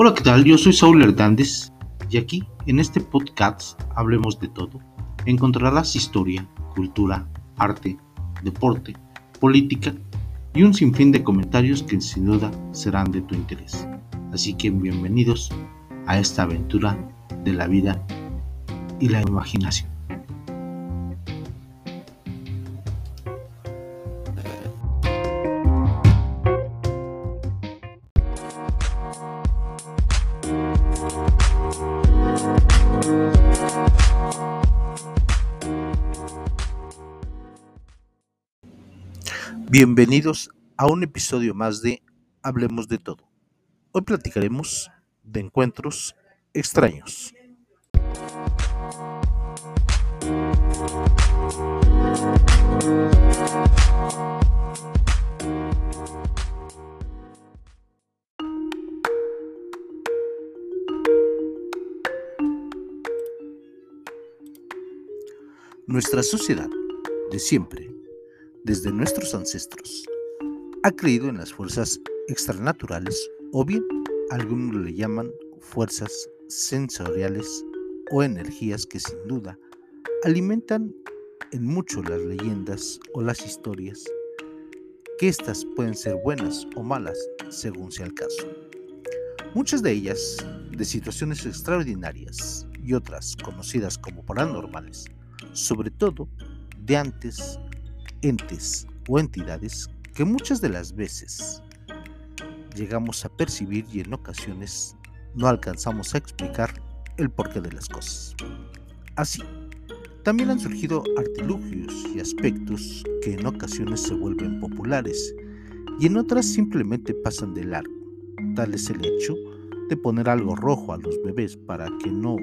Hola, ¿qué tal? Yo soy Saúl Hernández y aquí, en este podcast, hablemos de todo. Encontrarás historia, cultura, arte, deporte, política y un sinfín de comentarios que sin duda serán de tu interés. Así que bienvenidos a esta aventura de la vida y la imaginación. Bienvenidos a un episodio más de Hablemos de todo. Hoy platicaremos de encuentros extraños. Nuestra sociedad, de siempre, desde nuestros ancestros, ha creído en las fuerzas extranaturales o bien algunos le llaman fuerzas sensoriales o energías que sin duda alimentan en mucho las leyendas o las historias, que éstas pueden ser buenas o malas según sea el caso. Muchas de ellas de situaciones extraordinarias y otras conocidas como paranormales, sobre todo de antes entes o entidades que muchas de las veces llegamos a percibir y en ocasiones no alcanzamos a explicar el porqué de las cosas. Así, también han surgido artilugios y aspectos que en ocasiones se vuelven populares y en otras simplemente pasan de largo. Tal es el hecho de poner algo rojo a los bebés para que no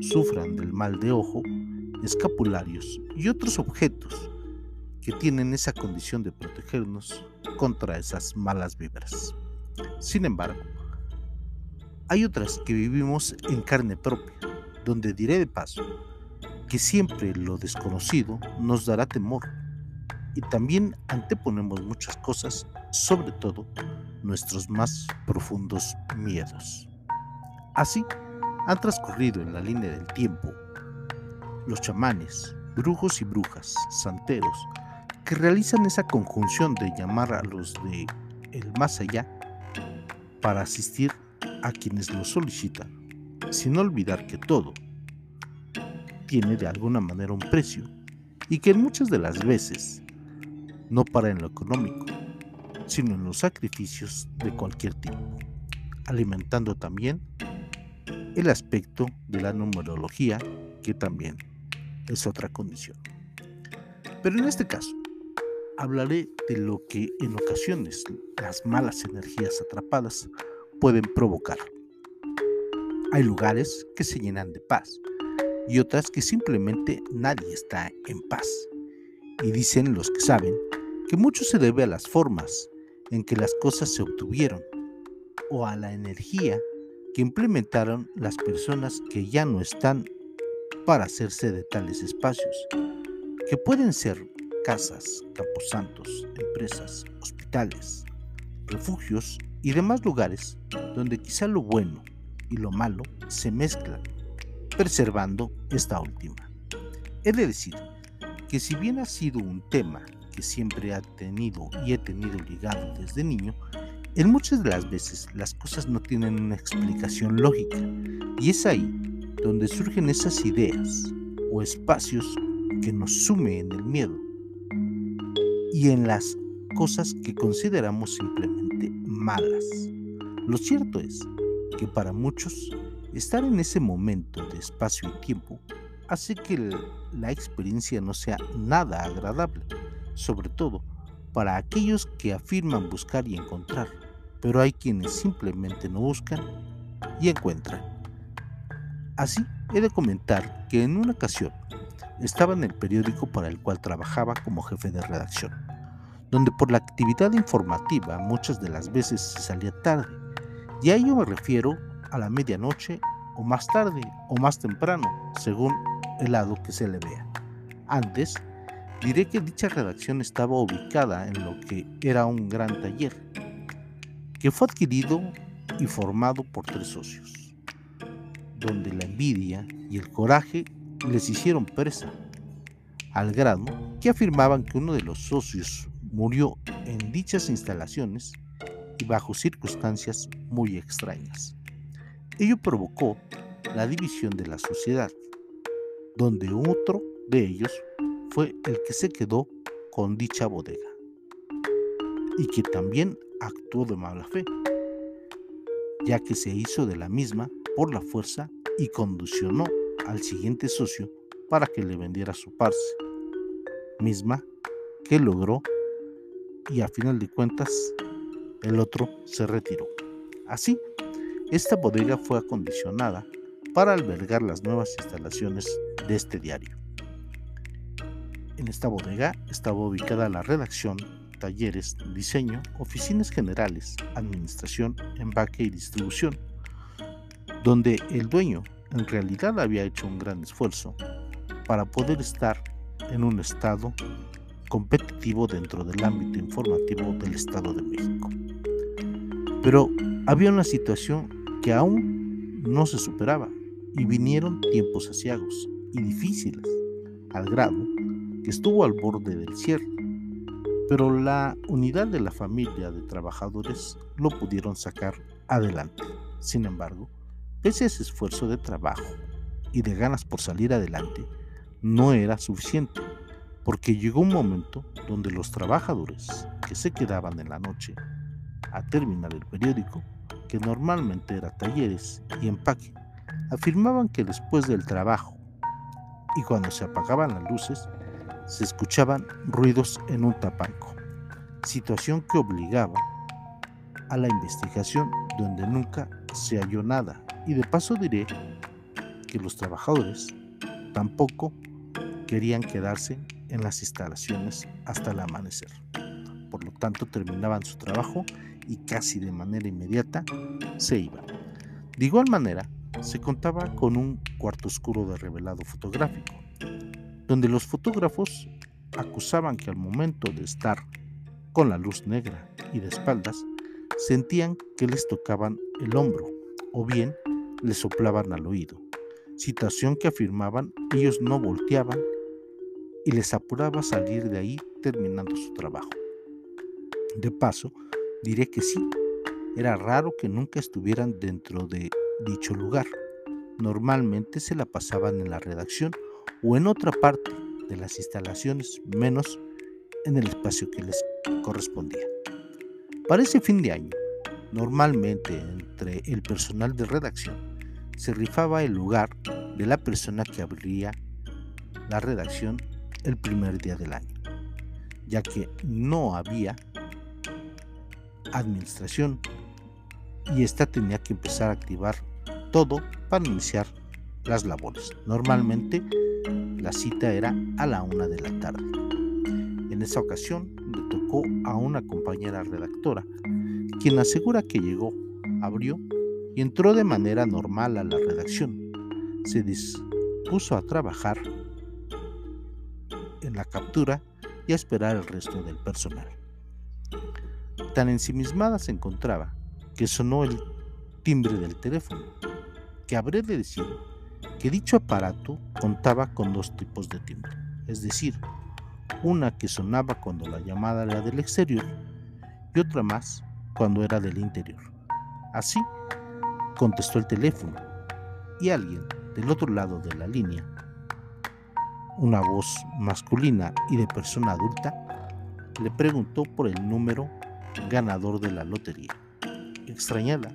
sufran del mal de ojo, escapularios y otros objetos que tienen esa condición de protegernos contra esas malas vibras. Sin embargo, hay otras que vivimos en carne propia, donde diré de paso que siempre lo desconocido nos dará temor y también anteponemos muchas cosas, sobre todo nuestros más profundos miedos. Así han transcurrido en la línea del tiempo los chamanes, brujos y brujas, santeros, que realizan esa conjunción de llamar a los de el más allá para asistir a quienes lo solicitan, sin olvidar que todo tiene de alguna manera un precio y que muchas de las veces no para en lo económico, sino en los sacrificios de cualquier tipo, alimentando también el aspecto de la numerología, que también es otra condición. Pero en este caso, hablaré de lo que en ocasiones las malas energías atrapadas pueden provocar. Hay lugares que se llenan de paz y otras que simplemente nadie está en paz. Y dicen los que saben que mucho se debe a las formas en que las cosas se obtuvieron o a la energía que implementaron las personas que ya no están para hacerse de tales espacios, que pueden ser casas, camposantos, empresas, hospitales, refugios y demás lugares donde quizá lo bueno y lo malo se mezclan, preservando esta última. He de decir que si bien ha sido un tema que siempre ha tenido y he tenido ligado desde niño, en muchas de las veces las cosas no tienen una explicación lógica y es ahí donde surgen esas ideas o espacios que nos sumen en el miedo y en las cosas que consideramos simplemente malas. Lo cierto es que para muchos estar en ese momento de espacio y tiempo hace que la experiencia no sea nada agradable, sobre todo para aquellos que afirman buscar y encontrar, pero hay quienes simplemente no buscan y encuentran. Así he de comentar que en una ocasión estaba en el periódico para el cual trabajaba como jefe de redacción, donde por la actividad informativa muchas de las veces se salía tarde, y a ello me refiero a la medianoche o más tarde o más temprano, según el lado que se le vea. Antes, diré que dicha redacción estaba ubicada en lo que era un gran taller, que fue adquirido y formado por tres socios, donde la envidia y el coraje les hicieron presa, al grado que afirmaban que uno de los socios murió en dichas instalaciones y bajo circunstancias muy extrañas. Ello provocó la división de la sociedad, donde otro de ellos fue el que se quedó con dicha bodega y que también actuó de mala fe, ya que se hizo de la misma por la fuerza y conducionó al siguiente socio para que le vendiera su parce, misma que logró y a final de cuentas el otro se retiró. Así, esta bodega fue acondicionada para albergar las nuevas instalaciones de este diario. En esta bodega estaba ubicada la redacción, talleres, diseño, oficinas generales, administración, empaque y distribución, donde el dueño en realidad había hecho un gran esfuerzo para poder estar en un estado competitivo dentro del ámbito informativo del Estado de México. Pero había una situación que aún no se superaba y vinieron tiempos asiagos y difíciles, al grado que estuvo al borde del cierre. Pero la unidad de la familia de trabajadores lo pudieron sacar adelante. Sin embargo, ese esfuerzo de trabajo y de ganas por salir adelante, no era suficiente, porque llegó un momento donde los trabajadores que se quedaban en la noche a terminar el periódico, que normalmente era talleres y empaque, afirmaban que después del trabajo y cuando se apagaban las luces, se escuchaban ruidos en un tapanco, situación que obligaba a la investigación donde nunca se halló nada. Y de paso diré que los trabajadores tampoco querían quedarse en las instalaciones hasta el amanecer. Por lo tanto, terminaban su trabajo y casi de manera inmediata se iban. De igual manera, se contaba con un cuarto oscuro de revelado fotográfico, donde los fotógrafos acusaban que al momento de estar con la luz negra y de espaldas, sentían que les tocaban el hombro o bien les soplaban al oído, situación que afirmaban ellos no volteaban y les apuraba salir de ahí terminando su trabajo. De paso, diré que sí, era raro que nunca estuvieran dentro de dicho lugar. Normalmente se la pasaban en la redacción o en otra parte de las instalaciones, menos en el espacio que les correspondía. Para ese fin de año, normalmente entre el personal de redacción se rifaba el lugar de la persona que abriría la redacción el primer día del año, ya que no había administración y esta tenía que empezar a activar todo para iniciar las labores. Normalmente la cita era a la una de la tarde. En esa ocasión le tocó a una compañera redactora, quien asegura que llegó, abrió y entró de manera normal a la redacción. Se dispuso a trabajar en la captura y a esperar el resto del personal. Tan ensimismada se encontraba que sonó el timbre del teléfono, que habré de decir que dicho aparato contaba con dos tipos de timbre, es decir, una que sonaba cuando la llamada era del exterior y otra más cuando era del interior. Así, contestó el teléfono y alguien del otro lado de la línea, una voz masculina y de persona adulta, le preguntó por el número ganador de la lotería. Extrañada,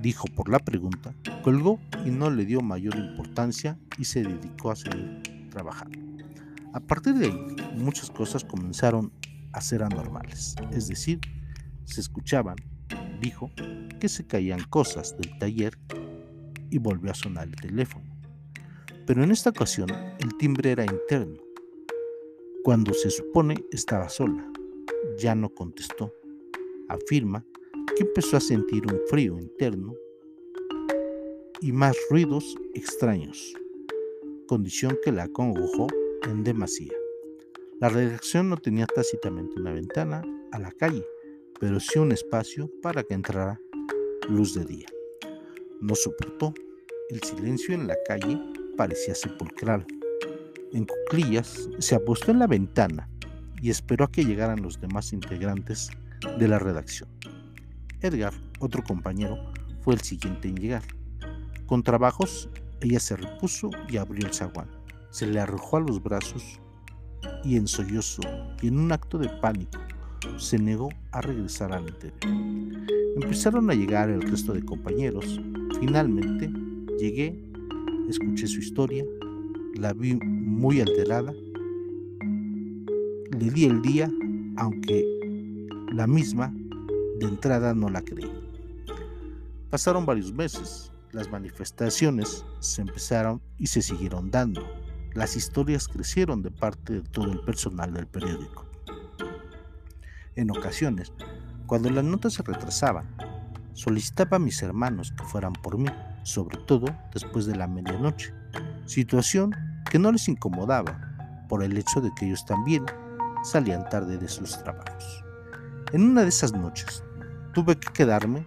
dijo por la pregunta, colgó y no le dio mayor importancia y se dedicó a seguir trabajando. A partir de ahí, muchas cosas comenzaron a ser anormales, es decir, se escuchaban, dijo, que se caían cosas del taller y volvió a sonar el teléfono. Pero en esta ocasión el timbre era interno, cuando se supone estaba sola ya no contestó. Afirma que empezó a sentir un frío interno y más ruidos extraños, condición que la acongojó en demasía. La redacción no tenía tácitamente una ventana a la calle, pero sí un espacio para que entrara luz de día. No soportó. El silencio en la calle parecía sepulcral. En cuclillas se apostó en la ventana y esperó a que llegaran los demás integrantes de la redacción. Edgar, otro compañero, fue el siguiente en llegar. Con trabajos, ella se repuso y abrió el zaguán. Se le arrojó a los brazos y en sollozo y en un acto de pánico se negó a regresar al interior. Empezaron a llegar el resto de compañeros. Finalmente llegué, escuché su historia, la vi muy alterada, le di el día, aunque la misma de entrada no la creí. Pasaron varios meses, las manifestaciones se empezaron y se siguieron dando. Las historias crecieron de parte de todo el personal del periódico. En ocasiones, cuando las notas se retrasaban, solicitaba a mis hermanos que fueran por mí, sobre todo después de la medianoche, situación que no les incomodaba por el hecho de que ellos también salían tarde de sus trabajos. En una de esas noches, tuve que quedarme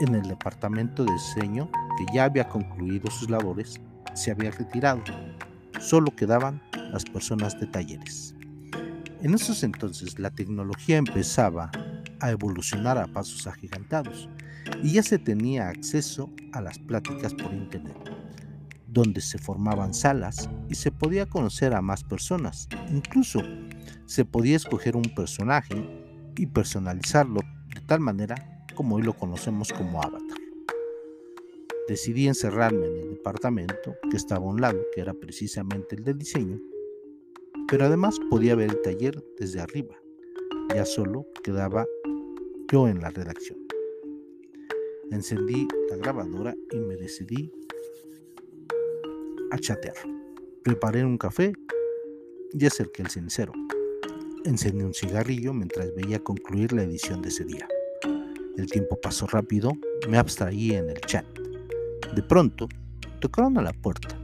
en el departamento de diseño que ya había concluido sus labores, se había retirado. Solo quedaban las personas de talleres. En esos entonces la tecnología empezaba a evolucionar a pasos agigantados y ya se tenía acceso a las pláticas por internet, donde se formaban salas y se podía conocer a más personas. Incluso se podía escoger un personaje y personalizarlo de tal manera como hoy lo conocemos como avatar. Decidí encerrarme en el departamento que estaba a un lado, que era precisamente el de diseño, pero además podía ver el taller desde arriba. Ya solo quedaba yo en la redacción. Encendí la grabadora y me decidí a chatear. Preparé un café y acerqué el cenicero. Encendí un cigarrillo mientras veía concluir la edición de ese día. El tiempo pasó rápido, me abstraí en el chat. De pronto, tocaron a la puerta.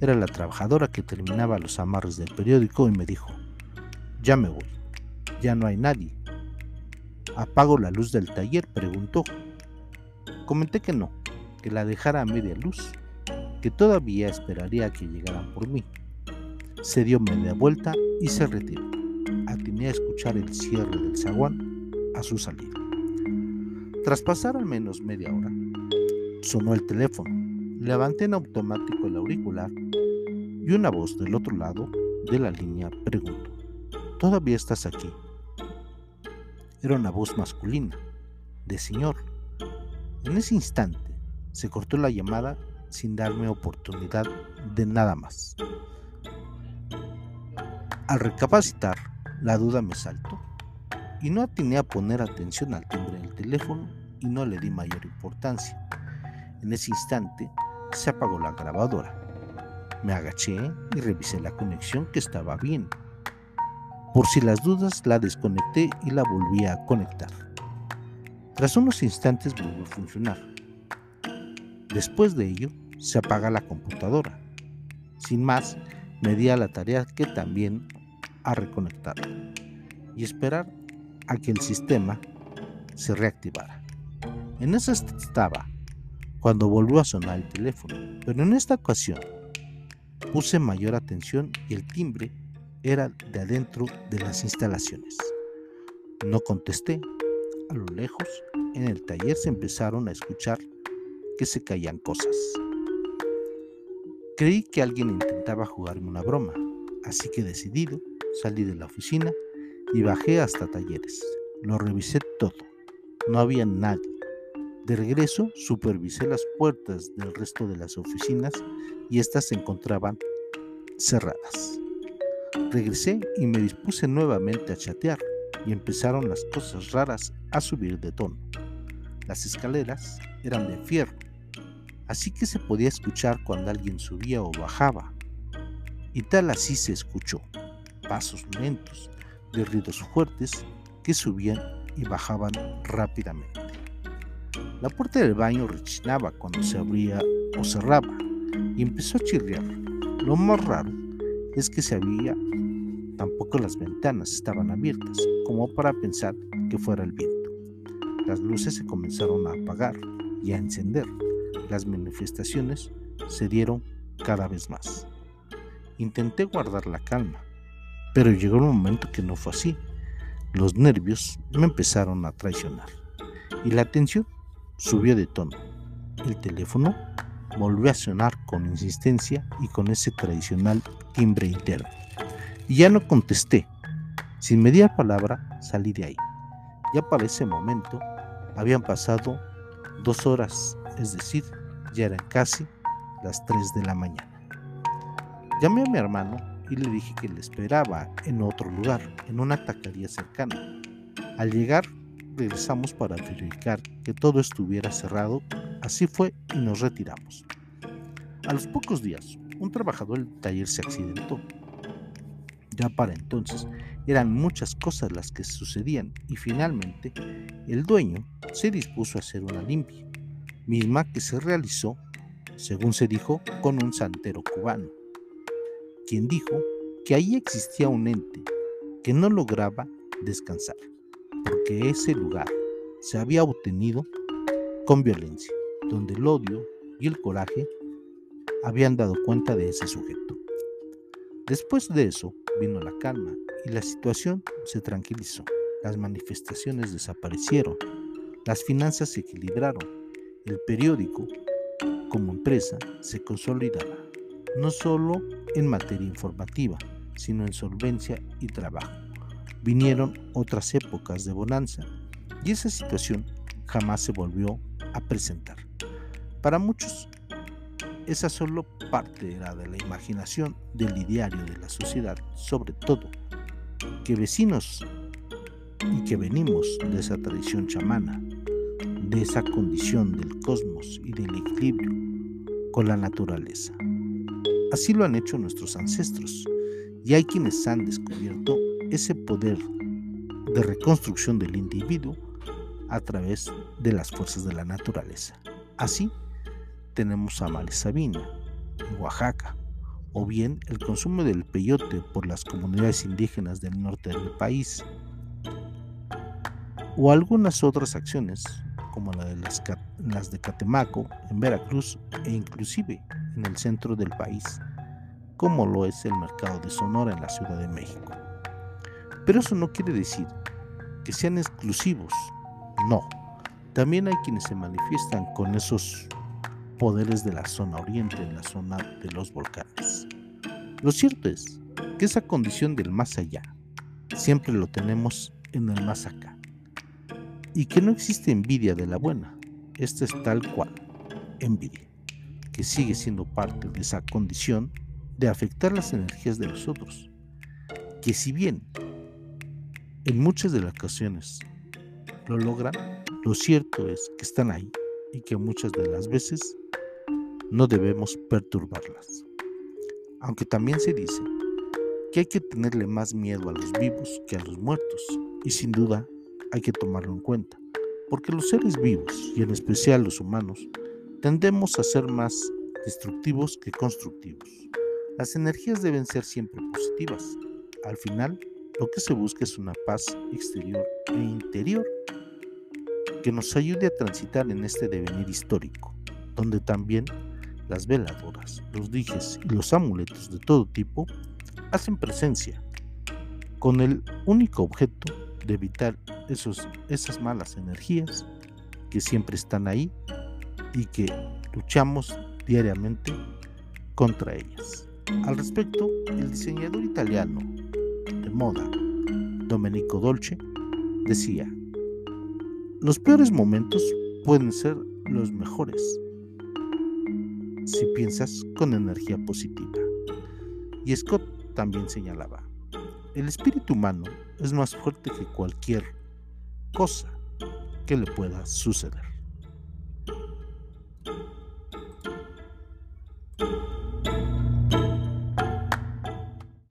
Era la trabajadora que terminaba los amarres del periódico y me dijo, ya me voy, ya no hay nadie. ¿Apago la luz del taller? preguntó. Comenté que no, que la dejara a media luz, que todavía esperaría a que llegaran por mí. Se dio media vuelta y se retiró. Atiné a escuchar el cierre del zaguán a su salida. Tras pasar al menos media hora, sonó el teléfono Levanté en automático el auricular y una voz del otro lado de la línea preguntó, ¿todavía estás aquí? Era una voz masculina, de señor. En ese instante se cortó la llamada sin darme oportunidad de nada más. Al recapacitar, la duda me saltó y no atiné a poner atención al timbre del teléfono y no le di mayor importancia. En ese instante se apagó la grabadora. Me agaché y revisé la conexión que estaba bien. Por si las dudas la desconecté y la volví a conectar. Tras unos instantes volvió a funcionar. Después de ello, se apaga la computadora. Sin más, me di a la tarea que también a reconectarla y esperar a que el sistema se reactivara. En eso estaba cuando volvió a sonar el teléfono, pero en esta ocasión puse mayor atención y el timbre era de adentro de las instalaciones. No contesté. A lo lejos, en el taller se empezaron a escuchar que se caían cosas. Creí que alguien intentaba jugarme una broma, así que decidido, salí de la oficina y bajé hasta talleres. Lo revisé todo. No había nadie. De regreso, supervisé las puertas del resto de las oficinas y éstas se encontraban cerradas. Regresé y me dispuse nuevamente a chatear y empezaron las cosas raras a subir de tono. Las escaleras eran de fierro, así que se podía escuchar cuando alguien subía o bajaba. Y tal así se escuchó, pasos lentos, de ruidos fuertes que subían y bajaban rápidamente. La puerta del baño rechinaba cuando se abría o cerraba y empezó a chirriar. Lo más raro es que se había Tampoco las ventanas estaban abiertas, como para pensar que fuera el viento. Las luces se comenzaron a apagar y a encender. Las manifestaciones se dieron cada vez más. Intenté guardar la calma, pero llegó un momento que no fue así. Los nervios me empezaron a traicionar y la tensión subió de tono. El teléfono volvió a sonar con insistencia y con ese tradicional timbre interno. Y ya no contesté. Sin media palabra salí de ahí. Ya para ese momento habían pasado dos horas, es decir, ya eran casi las 3 de la mañana. Llamé a mi hermano y le dije que le esperaba en otro lugar, en una taquería cercana. Al llegar, regresamos para verificar que todo estuviera cerrado. Así fue y nos retiramos. A los pocos días, un trabajador del taller se accidentó. Para entonces eran muchas cosas las que sucedían y finalmente el dueño se dispuso a hacer una limpia, misma que se realizó, según se dijo, con un santero cubano, quien dijo que ahí existía un ente que no lograba descansar, porque ese lugar se había obtenido con violencia, donde el odio y el coraje habían dado cuenta de ese sujeto. Después de eso vino la calma y la situación se tranquilizó. Las manifestaciones desaparecieron, las finanzas se equilibraron, el periódico como empresa se consolidaba, no solo en materia informativa, sino en solvencia y trabajo. Vinieron otras épocas de bonanza y esa situación jamás se volvió a presentar. Para muchos esa solo parte era de la imaginación del ideario de la sociedad, sobre todo que vecinos y que venimos de esa tradición chamana, de esa condición del cosmos y del equilibrio con la naturaleza. Así lo han hecho nuestros ancestros y hay quienes han descubierto ese poder de reconstrucción del individuo a través de las fuerzas de la naturaleza. Así tenemos a Sabina, en Oaxaca, o bien el consumo del peyote por las comunidades indígenas del norte del país, o algunas otras acciones como la de las, las de Catemaco en Veracruz e inclusive en el centro del país, como lo es el mercado de Sonora en la Ciudad de México. Pero eso no quiere decir que sean exclusivos, no. También hay quienes se manifiestan con esos poderes de la zona oriente, en la zona de los volcanes. Lo cierto es que esa condición del más allá siempre lo tenemos en el más acá. Y que no existe envidia de la buena. Esta es tal cual, envidia, que sigue siendo parte de esa condición de afectar las energías de los otros. Que si bien en muchas de las ocasiones lo logran, lo cierto es que están ahí y que muchas de las veces no debemos perturbarlas. Aunque también se dice que hay que tenerle más miedo a los vivos que a los muertos, y sin duda hay que tomarlo en cuenta, porque los seres vivos, y en especial los humanos, tendemos a ser más destructivos que constructivos. Las energías deben ser siempre positivas. Al final, lo que se busca es una paz exterior e interior que nos ayude a transitar en este devenir histórico, donde también las veladoras, los dijes y los amuletos de todo tipo hacen presencia, con el único objeto de evitar esos, esas malas energías que siempre están ahí y que luchamos diariamente contra ellas. Al respecto, el diseñador italiano de moda, Domenico Dolce, decía, los peores momentos pueden ser los mejores si piensas con energía positiva. Y Scott también señalaba, el espíritu humano es más fuerte que cualquier cosa que le pueda suceder.